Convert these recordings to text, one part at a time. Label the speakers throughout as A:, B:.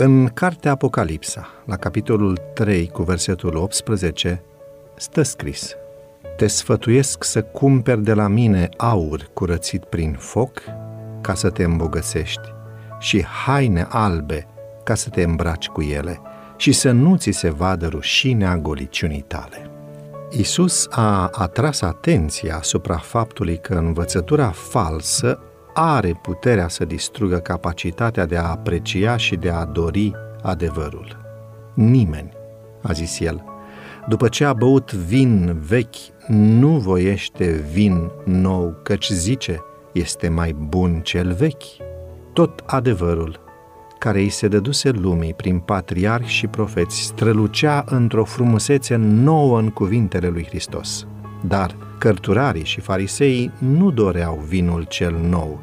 A: În cartea Apocalipsa, la capitolul 3 cu versetul 18, stă scris Te sfătuiesc să cumperi de la mine aur curățit prin foc ca să te îmbogățești și haine albe ca să te îmbraci cu ele și să nu ți se vadă rușinea goliciunii tale. Isus a atras atenția asupra faptului că învățătura falsă are puterea să distrugă capacitatea de a aprecia și de a dori adevărul. Nimeni, a zis el, după ce a băut vin vechi, nu voiește vin nou, căci zice, este mai bun cel vechi. Tot adevărul care îi se dăduse lumii prin patriarhi și profeți strălucea într-o frumusețe nouă în cuvintele lui Hristos. Dar cărturarii și fariseii nu doreau vinul cel nou,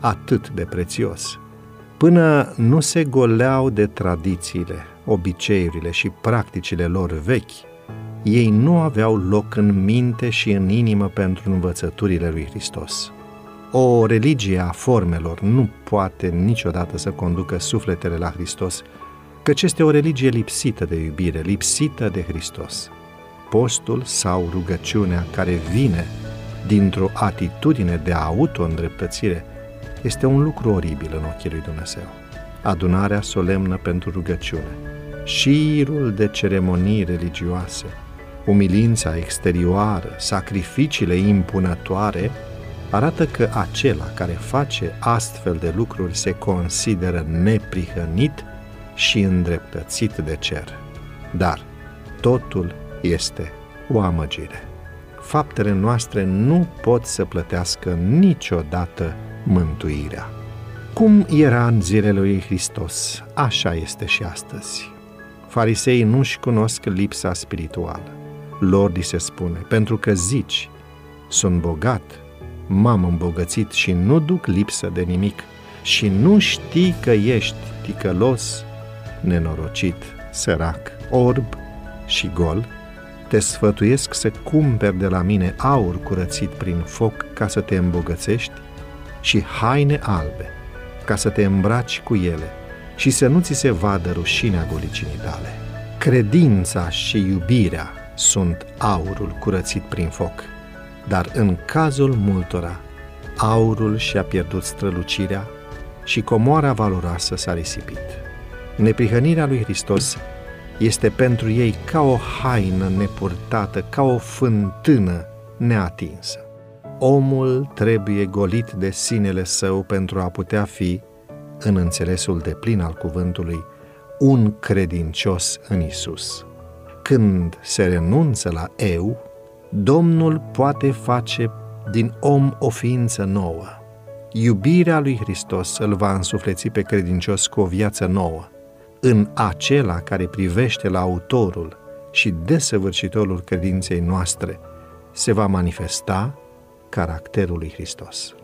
A: atât de prețios, până nu se goleau de tradițiile, obiceiurile și practicile lor vechi, ei nu aveau loc în minte și în inimă pentru învățăturile lui Hristos. O religie a formelor nu poate niciodată să conducă sufletele la Hristos, căci este o religie lipsită de iubire, lipsită de Hristos. Postul sau rugăciunea care vine dintr-o atitudine de auto-îndreptățire este un lucru oribil în ochii lui Dumnezeu. Adunarea solemnă pentru rugăciune, șirul de ceremonii religioase, umilința exterioară, sacrificiile impunătoare, arată că acela care face astfel de lucruri se consideră neprihănit și îndreptățit de cer. Dar totul este o amăgire. Faptele noastre nu pot să plătească niciodată mântuirea. Cum era în zilele lui Hristos, așa este și astăzi. Fariseii nu-și cunosc lipsa spirituală. Lor li se spune, pentru că zici, sunt bogat, m-am îmbogățit și nu duc lipsă de nimic și nu știi că ești ticălos, nenorocit, sărac, orb și gol, te sfătuiesc să cumperi de la mine aur curățit prin foc ca să te îmbogățești și haine albe, ca să te îmbraci cu ele și să nu ți se vadă rușinea golicinii tale. Credința și iubirea sunt aurul curățit prin foc, dar în cazul multora, aurul și-a pierdut strălucirea și comoara valoroasă s-a risipit. Neprihănirea lui Hristos este pentru ei ca o haină nepurtată, ca o fântână neatinsă. Omul trebuie golit de sinele său pentru a putea fi, în înțelesul de plin al cuvântului, un credincios în Isus. Când se renunță la eu, Domnul poate face din om o ființă nouă. Iubirea lui Hristos îl va însufleți pe credincios cu o viață nouă, în acela care privește la autorul și desăvârșitorul credinței noastre, se va manifesta caracterul lui Hristos.